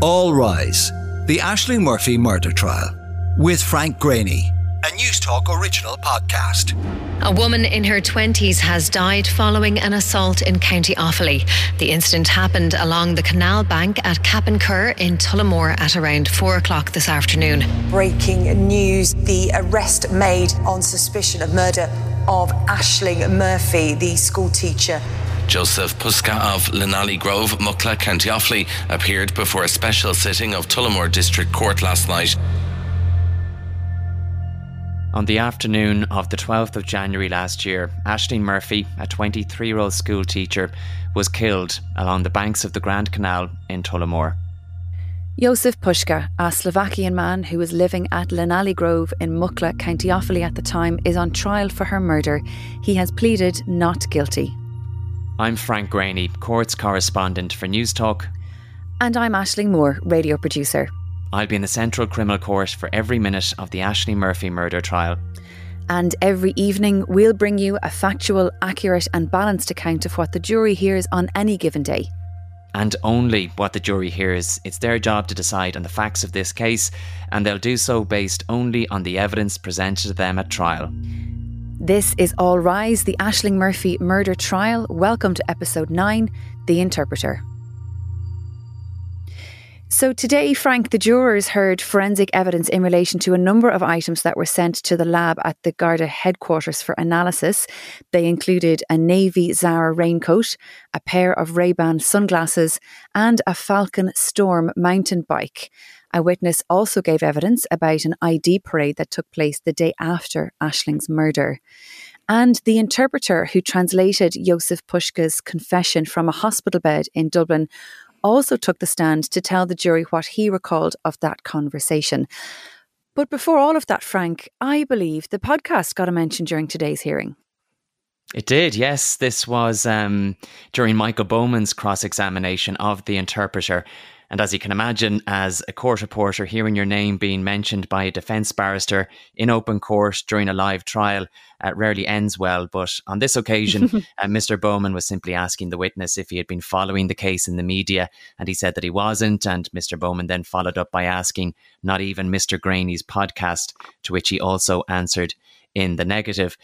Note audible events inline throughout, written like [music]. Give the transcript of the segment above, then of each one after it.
All Rise The Ashling Murphy Murder Trial with Frank Greaney, a News Talk original podcast. A woman in her 20s has died following an assault in County Offaly. The incident happened along the canal bank at Cappincur in Tullamore at around 4 o'clock this afternoon. Breaking news the arrest made on suspicion of murder of Ashling Murphy, the school teacher. Joseph Puska of Lann Elle Grove, Mucklagh, County Offaly, appeared before a special sitting of Tullamore District Court last night. On the afternoon of the 12th of January last year, Ashling Murphy, a 23 year old school teacher, was killed along the banks of the Grand Canal in Tullamore. Jozef Puska, a Slovakian man who was living at Lann Elle Grove in Mucklagh, County Offaly at the time, is on trial for her murder. He has pleaded not guilty. I'm Frank Greaney, courts correspondent for News Talk. And I'm Ashling Moore, radio producer. I'll be in the Central Criminal Court for every minute of the Ashling Murphy murder trial. And every evening, we'll bring you a factual, accurate, and balanced account of what the jury hears on any given day. And only what the jury hears. It's their job to decide on the facts of this case, and they'll do so based only on the evidence presented to them at trial. This is All Rise, the Ashling Murphy murder trial. Welcome to episode 9 The Interpreter. So, today, Frank, the jurors heard forensic evidence in relation to a number of items that were sent to the lab at the Garda headquarters for analysis. They included a navy Zara raincoat, a pair of Ray-Ban sunglasses, and a Falcon Storm mountain bike. A witness also gave evidence about an ID parade that took place the day after Ashling's murder. And the interpreter who translated Jozef Puska's confession from a hospital bed in Dublin also took the stand to tell the jury what he recalled of that conversation. But before all of that, Frank, I believe the podcast got a mention during today's hearing. It did, yes. This was um, during Michael Bowman's cross examination of the interpreter. And as you can imagine, as a court reporter, hearing your name being mentioned by a defence barrister in open court during a live trial uh, rarely ends well. But on this occasion, [laughs] uh, Mr. Bowman was simply asking the witness if he had been following the case in the media, and he said that he wasn't. And Mr. Bowman then followed up by asking, not even Mr. Greaney's podcast, to which he also answered in the negative.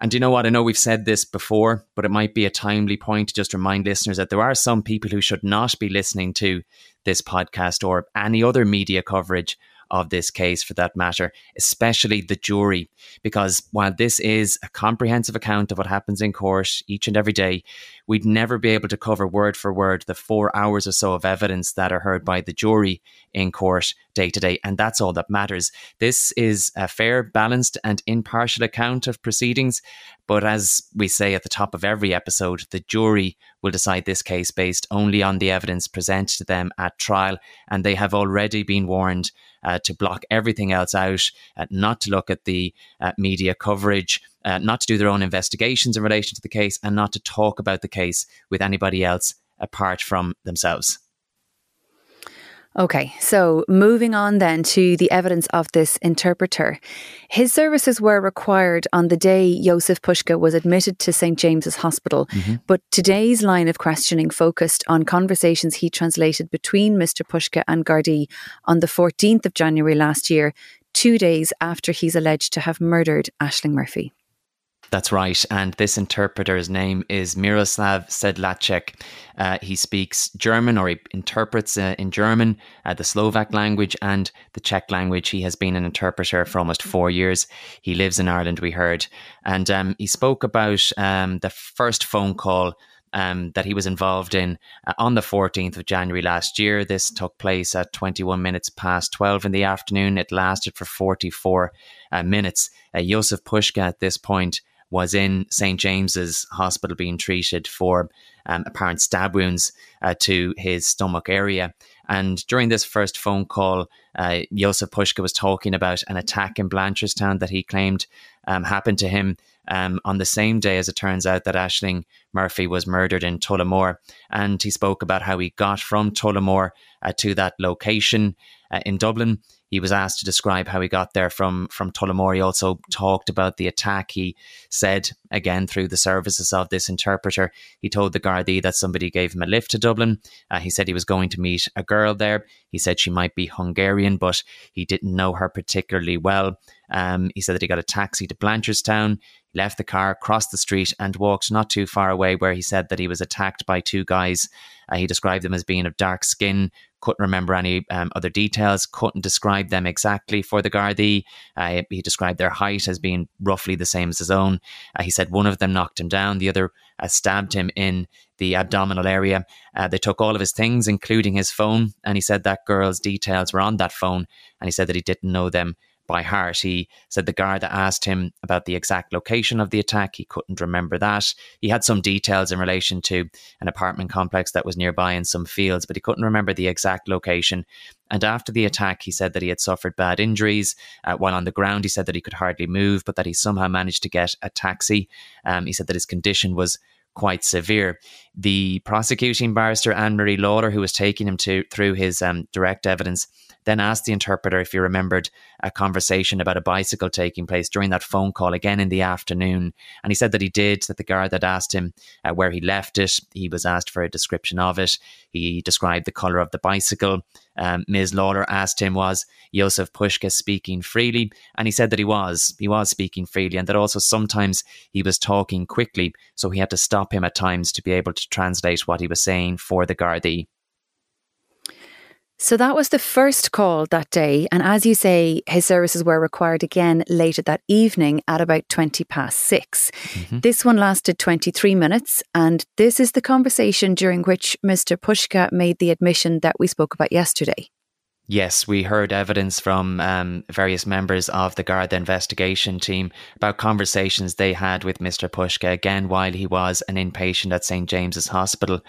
And you know what? I know we've said this before, but it might be a timely point to just remind listeners that there are some people who should not be listening to this podcast or any other media coverage of this case for that matter, especially the jury. Because while this is a comprehensive account of what happens in court each and every day, we'd never be able to cover word for word the four hours or so of evidence that are heard by the jury in court day to day. And that's all that matters. This is a fair, balanced, and impartial account of proceedings. But as we say at the top of every episode, the jury will decide this case based only on the evidence presented to them at trial. And they have already been warned uh, to block everything else out, uh, not to look at the uh, media coverage, uh, not to do their own investigations in relation to the case, and not to talk about the case with anybody else apart from themselves. Okay, so moving on then to the evidence of this interpreter. His services were required on the day Jozef Puska was admitted to St. James's Hospital, mm-hmm. but today's line of questioning focused on conversations he translated between Mr. Puska and Gardaí on the 14th of January last year, two days after he's alleged to have murdered Ashling Murphy. That's right. And this interpreter's name is Miroslav Sedlacek. Uh, he speaks German or he interprets uh, in German, uh, the Slovak language, and the Czech language. He has been an interpreter for almost four years. He lives in Ireland, we heard. And um, he spoke about um, the first phone call um, that he was involved in uh, on the 14th of January last year. This took place at 21 minutes past 12 in the afternoon. It lasted for 44 uh, minutes. Uh, Jozef Puska at this point was in St. James's Hospital being treated for um, apparent stab wounds uh, to his stomach area. And during this first phone call, uh, Jozef Puska was talking about an attack in Blanchardstown that he claimed um, happened to him um, on the same day as it turns out that Ashling Murphy was murdered in Tullamore. And he spoke about how he got from Tullamore uh, to that location uh, in Dublin. He was asked to describe how he got there from from Tullamore. He also talked about the attack. He said again through the services of this interpreter. He told the Gardaí that somebody gave him a lift to Dublin. Uh, he said he was going to meet a girl there. He said she might be Hungarian, but he didn't know her particularly well. Um, he said that he got a taxi to Blanchardstown. Left the car, crossed the street, and walked not too far away, where he said that he was attacked by two guys. Uh, he described them as being of dark skin, couldn't remember any um, other details, couldn't describe them exactly for the Gardaí. Uh, he described their height as being roughly the same as his own. Uh, he said one of them knocked him down, the other uh, stabbed him in the abdominal area. Uh, they took all of his things, including his phone, and he said that girl's details were on that phone, and he said that he didn't know them by heart. He said the guard that asked him about the exact location of the attack. He couldn't remember that. He had some details in relation to an apartment complex that was nearby in some fields, but he couldn't remember the exact location. And after the attack, he said that he had suffered bad injuries. Uh, while on the ground, he said that he could hardly move, but that he somehow managed to get a taxi. Um, he said that his condition was quite severe. The prosecuting barrister, Anne Marie Lawlor, who was taking him to through his um, direct evidence, then asked the interpreter if he remembered a conversation about a bicycle taking place during that phone call again in the afternoon. And he said that he did, that the guard had asked him uh, where he left it. He was asked for a description of it. He described the colour of the bicycle. Um, Ms. Lawlor asked him, was Jozef Puska speaking freely? And he said that he was. He was speaking freely, and that also sometimes he was talking quickly. So he had to stop him at times to be able to translate what he was saying for the Gardaí. So that was the first call that day. And as you say, his services were required again later that evening at about 20 past 6 mm-hmm. This one lasted 23 minutes. And this is the conversation during which Mr. Puska made the admission that we spoke about yesterday. Yes, we heard evidence from um, various members of the Garda investigation team about conversations they had with Mr. Puska again while he was an inpatient at St. James's Hospital.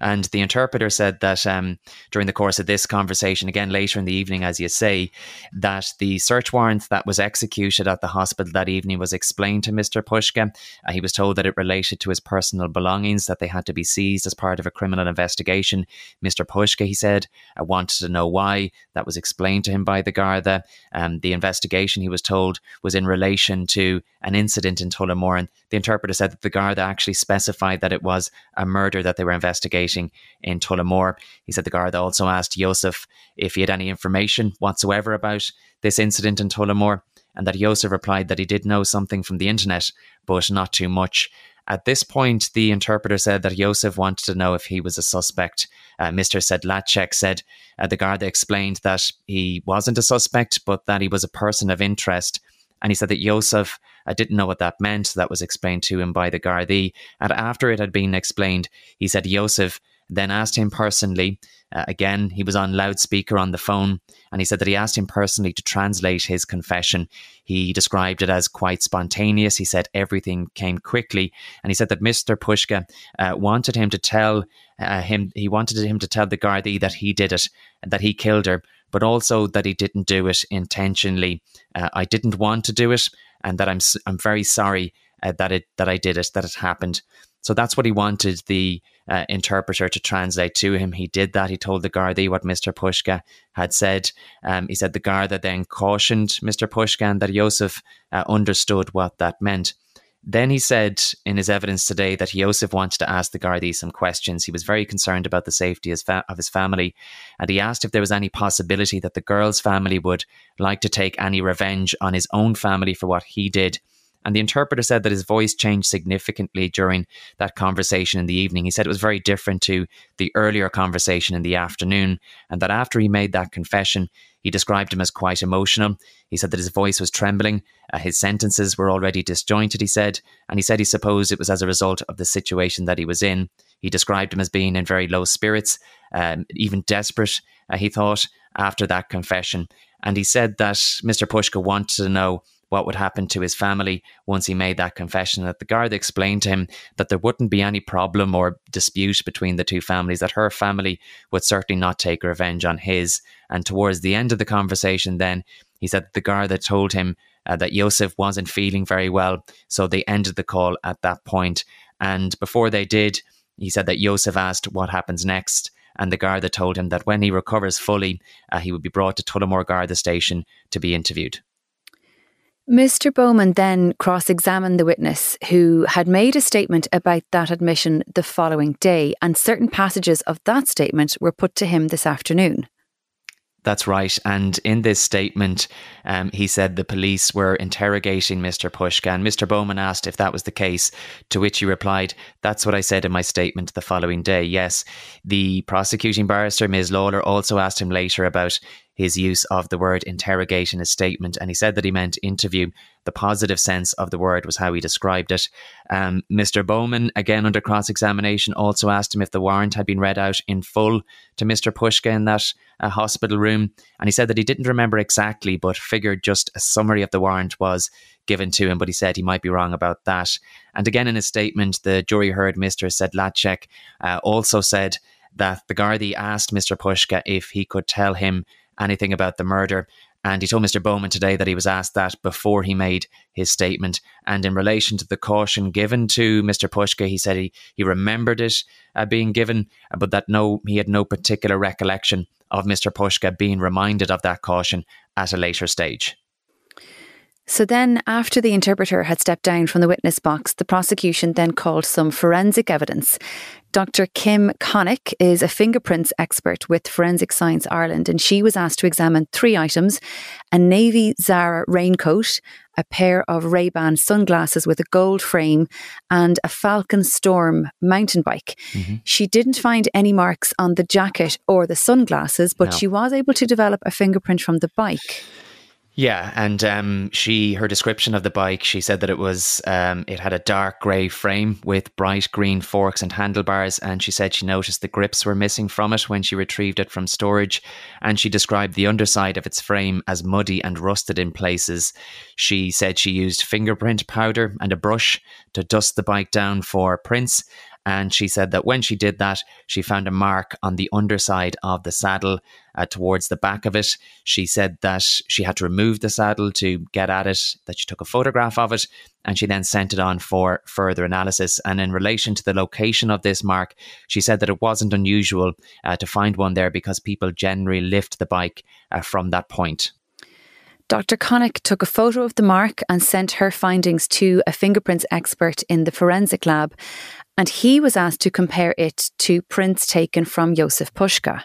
And the interpreter said that um, during the course of this conversation, again later in the evening, as you say, that the search warrant that was executed at the hospital that evening was explained to Mr. Puska. Uh, he was told that it related to his personal belongings, that they had to be seized as part of a criminal investigation. Mr. Puska, he said, uh, wanted to know why that was explained to him by the Garda. Um, the investigation, he was told, was in relation to an incident in Tullamore. And the interpreter said that the Garda actually specified that it was a murder that they were investigating in Tullamore. He said the Garda also asked Joseph if he had any information whatsoever about this incident in Tullamore. And that Joseph replied that he did know something from the internet, but not too much. At this point, the interpreter said that Jozef wanted to know if he was a suspect. Uh, Mr. Sedlacek said uh, the guard explained that he wasn't a suspect, but that he was a person of interest. And he said that Jozef uh, didn't know what that meant. That was explained to him by the Gardaí. And after it had been explained, he said Jozef then asked him personally. Uh, again, he was on loudspeaker on the phone, and he said that he asked him personally to translate his confession. He described it as quite spontaneous. He said everything came quickly, and he said that Mr. Puska uh, wanted him to tell uh, him, he wanted him to tell the Gardaí that he did it, and that he killed her, but also that he didn't do it intentionally. Uh, I didn't want to do it, and that I'm I'm very sorry uh, that it that I did it, that it happened. So that's what he wanted the uh, interpreter to translate to him. He did that. He told the Gardaí what Mr. Puska had said. Um, he said the Garda then cautioned Mr. Puska and that Jozef uh, understood what that meant. Then he said in his evidence today that Jozef wanted to ask the Gardaí some questions. He was very concerned about the safety of his family, and he asked if there was any possibility that the girl's family would like to take any revenge on his own family for what he did. And the interpreter said that his voice changed significantly during that conversation in the evening. He said it was very different to the earlier conversation in the afternoon, and that after he made that confession, he described him as quite emotional. He said that his voice was trembling, uh, his sentences were already disjointed, he said, and he said he supposed it was as a result of the situation that he was in. He described him as being in very low spirits, um, even desperate, uh, he thought, after that confession. And he said that Mr. Puska wanted to know what would happen to his family once he made that confession. That the guard explained to him that there wouldn't be any problem or dispute between the two families, that her family would certainly not take revenge on his. And towards the end of the conversation, then he said that the guard had told him uh, that Jozef wasn't feeling very well. So they ended the call at that point. And before they did, he said that Jozef asked what happens next. And the Garda told him that when he recovers fully, uh, he would be brought to Tullamore Garda station to be interviewed. Mr. Bowman then cross examined the witness who had made a statement about that admission the following day, and certain passages of that statement were put to him this afternoon. That's right. And in this statement, um, he said the police were interrogating Mr. Puska. And Mr. Bowman asked if that was the case, to which he replied, That's what I said in my statement the following day. Yes. The prosecuting barrister, Ms. Lawlor, also asked him later about his use of the word interrogate in his statement, and he said that he meant interview. The positive sense of the word was how he described it. Um, Mr. Bowman, again under cross examination, also asked him if the warrant had been read out in full to Mr. Puska in that uh, hospital room, and he said that he didn't remember exactly, but figured just a summary of the warrant was given to him, but he said he might be wrong about that. And again in his statement, the jury heard Mr. Sedlacek uh, also said that the Gardaí asked Mr. Puska if he could tell him anything about the murder. And he told Mr. Bowman today that he was asked that before he made his statement. And in relation to the caution given to Mr. Puska, he said he, he remembered it uh, being given, but that no, he had no particular recollection of Mr. Puska being reminded of that caution at a later stage. So then, after the interpreter had stepped down from the witness box, the prosecution then called some forensic evidence. Dr. Kim Connick is a fingerprints expert with Forensic Science Ireland, and she was asked to examine three items a navy Zara raincoat, a pair of Ray-Ban sunglasses with a gold frame, and a Falcon Storm mountain bike. Mm-hmm. She didn't find any marks on the jacket or the sunglasses, but no. she was able to develop a fingerprint from the bike. Yeah, and um, she her description of the bike, she said that it was um, it had a dark grey frame with bright green forks and handlebars, and she said she noticed the grips were missing from it when she retrieved it from storage, and she described the underside of its frame as muddy and rusted in places. She said she used fingerprint powder and a brush to dust the bike down for prints, and she said that when she did that, she found a mark on the underside of the saddle uh, towards the back of it. She said that she had to remove the saddle to get at it, that she took a photograph of it, and she then sent it on for further analysis. And in relation to the location of this mark, she said that it wasn't unusual uh, to find one there because people generally lift the bike uh, from that point. Dr. Connick took a photo of the mark and sent her findings to a fingerprints expert in the forensic lab and he was asked to compare it to prints taken from Jozef Puska.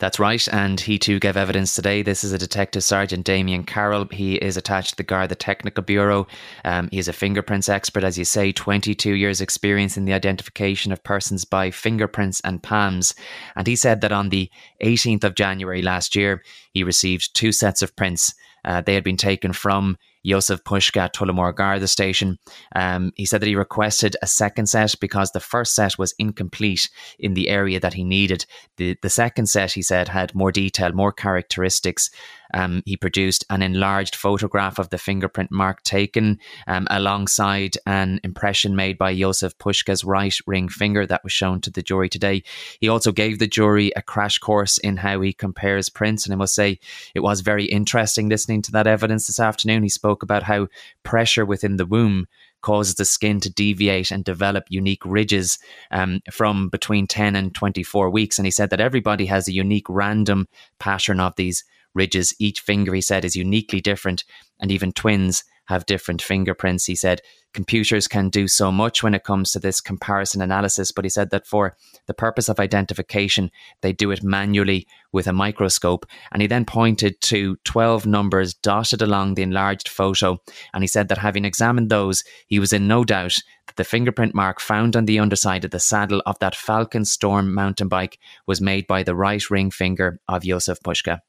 That's right, and he too gave evidence today. This is a Detective Sergeant Damien Carroll. He is attached to the Garda Technical Bureau. Um, he is a fingerprints expert, as you say, 22 years' experience in the identification of persons by fingerprints and palms. And he said that on the 18th of January last year, he received two sets of prints. Uh, they had been taken from Jozef Puska Tullamore Garda station. Um, he said that he requested a second set because the first set was incomplete in the area that he needed. The, the second set, he said, had more detail, more characteristics. Um, he produced an enlarged photograph of the fingerprint mark taken um, alongside an impression made by Jozef Puska's right ring finger that was shown to the jury today. He also gave the jury a crash course in how he compares prints, and I must say it was very interesting listening to that evidence this afternoon. He spoke about how pressure within the womb causes the skin to deviate and develop unique ridges um, from between 10 and 24 weeks. And he said that everybody has a unique random pattern of these ridges. Each finger, he said, is uniquely different, and even twins have different fingerprints. He said computers can do so much when it comes to this comparison analysis, but he said that for the purpose of identification, they do it manually with a microscope. And he then pointed to 12 numbers dotted along the enlarged photo. And he said that having examined those, he was in no doubt that the fingerprint mark found on the underside of the saddle of that Falcon Storm mountain bike was made by the right ring finger of Jozef Puska.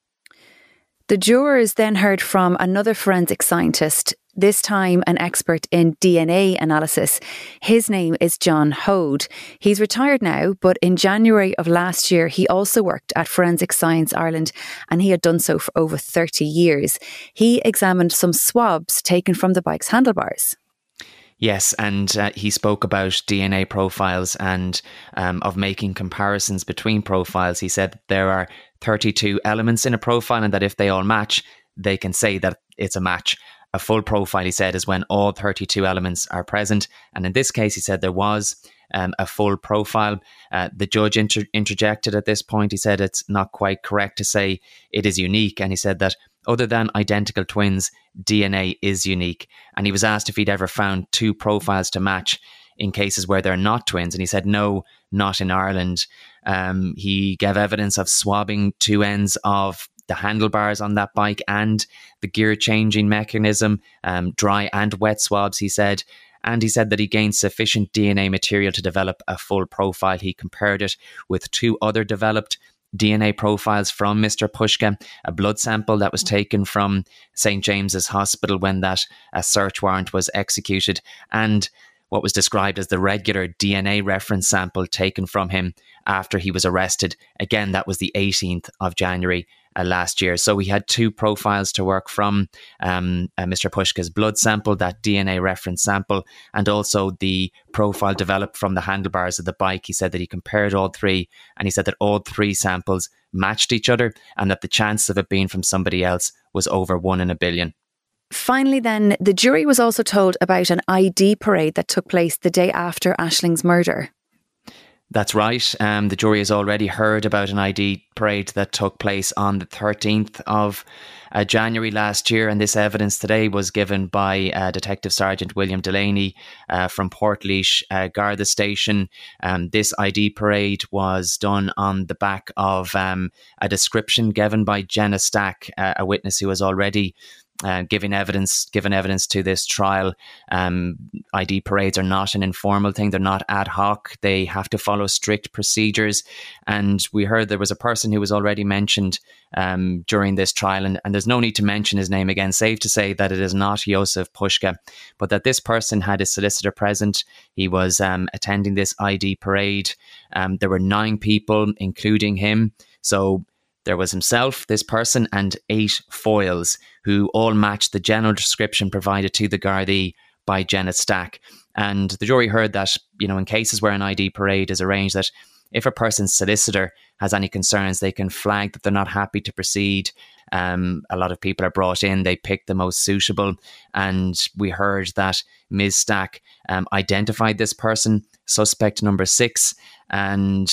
The jurors then heard from another forensic scientist, this time an expert in DNA analysis. His name is John Hode. He's retired now, but in January of last year, he also worked at Forensic Science Ireland and he had done so for over 30 years. He examined some swabs taken from the bike's handlebars. Yes, and uh, he spoke about DNA profiles and um, of making comparisons between profiles. He said there are 32 elements in a profile and that if they all match, they can say that it's a match. A full profile, he said, is when all 32 elements are present. And in this case, he said there was um, a full profile. Uh, the judge inter- interjected at this point. He said it's not quite correct to say it is unique. And he said that other than identical twins, DNA is unique. And he was asked if he'd ever found two profiles to match in cases where they're not twins. And he said, no, not in Ireland. Um, he gave evidence of swabbing two ends of the handlebars on that bike and the gear changing mechanism, um, dry and wet swabs, he said. And he said that he gained sufficient DNA material to develop a full profile. He compared it with two other developed DNA profiles from Mr. Puska, a blood sample that was taken from St. James's Hospital when that a search warrant was executed, and what was described as the regular DNA reference sample taken from him after he was arrested. Again, that was the 18th of January uh, last year. So we had two profiles to work from um, uh, Mr. Puska's blood sample, that DNA reference sample, and also the profile developed from the handlebars of the bike. He said that he compared all three and he said that all three samples matched each other and that the chance of it being from somebody else was over one in a billion. Finally, then, the jury was also told about an ID parade that took place the day after Ashling's murder. That's right. Um, the jury has already heard about an ID parade that took place on the 13th of uh, January last year, and this evidence today was given by uh, Detective Sergeant William Delaney uh, from Portlaoise uh, Garda Station. Um, this ID parade was done on the back of um, a description given by Jenna Stack, uh, a witness who was already uh, giving evidence, given evidence to this trial. Um, ID parades are not an informal thing; they're not ad hoc. They have to follow strict procedures. And we heard there was a person who was already mentioned um, during this trial, and, and, there's no need to mention his name again. Safe to say that it is not Jozef Puska, but that this person had a solicitor present. He was um, attending this ID parade. Um, there were nine people, including him. So there was himself, this person, and eight foils who all matched the general description provided to the Gardaí by Jenna Stack. And the jury heard that, you know, in cases where an ID parade is arranged, that if a person's solicitor has any concerns, they can flag that they're not happy to proceed. Um, a lot of people are brought in, they pick the most suitable. And we heard that Ms. Stack um, identified this person, suspect number six, and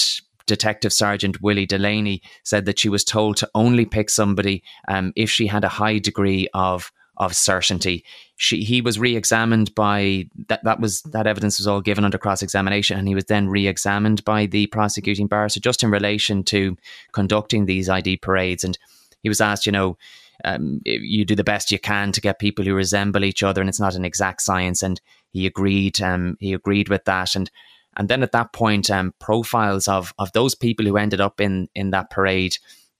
Detective Sergeant Willie Delaney said that she was told to only pick somebody um, if she had a high degree of of certainty. She, he was re-examined by that. That was that evidence was all given under cross-examination, and he was then re-examined by the prosecuting bar. So just in relation to conducting these ID parades, and he was asked, you know, um, you do the best you can to get people who resemble each other, and it's not an exact science. And he agreed. Um, he agreed with that, and and then at that point, um, profiles of of those people who ended up in in that parade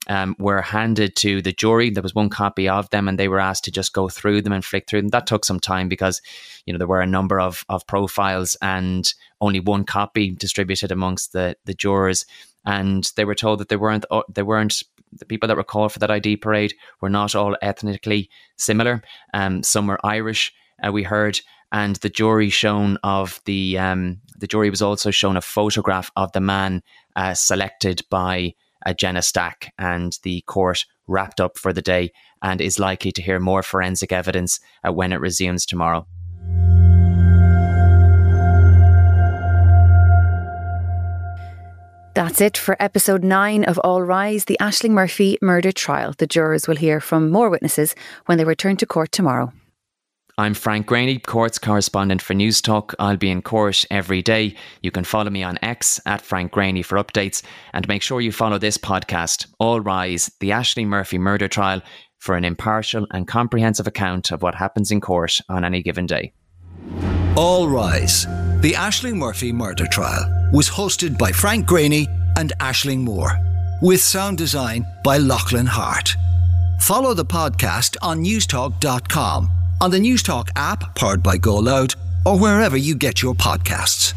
um, were handed to the jury. There was one copy of them, and they were asked to just go through them and flick through them. That took some time because you know there were a number of of profiles and only one copy distributed amongst the the jurors. And they were told that they weren't uh, they weren't the people that were called for that ID parade were not all ethnically similar. Um, some were Irish. Uh, we heard, and the jury shown of the um, the jury was also shown a photograph of the man uh, selected by uh, Jenna Stack, and the court wrapped up for the day and is likely to hear more forensic evidence uh, when it resumes tomorrow. That's it for episode 9 of All Rise, the Ashling Murphy murder trial. The jurors will hear from more witnesses when they return to court tomorrow. I'm Frank Greaney, courts correspondent for News Talk. I'll be in court every day. You can follow me on X at Frank Greaney for updates and make sure you follow this podcast, All Rise, the Ashling Murphy murder trial, for an impartial and comprehensive account of what happens in court on any given day. All Rise, the Ashling Murphy murder trial, was hosted by Frank Greaney and Ashling Moore, with sound design by Lachlan Hart. Follow the podcast on newstalk.com on the Newstalk app powered by Go Loud or wherever you get your podcasts.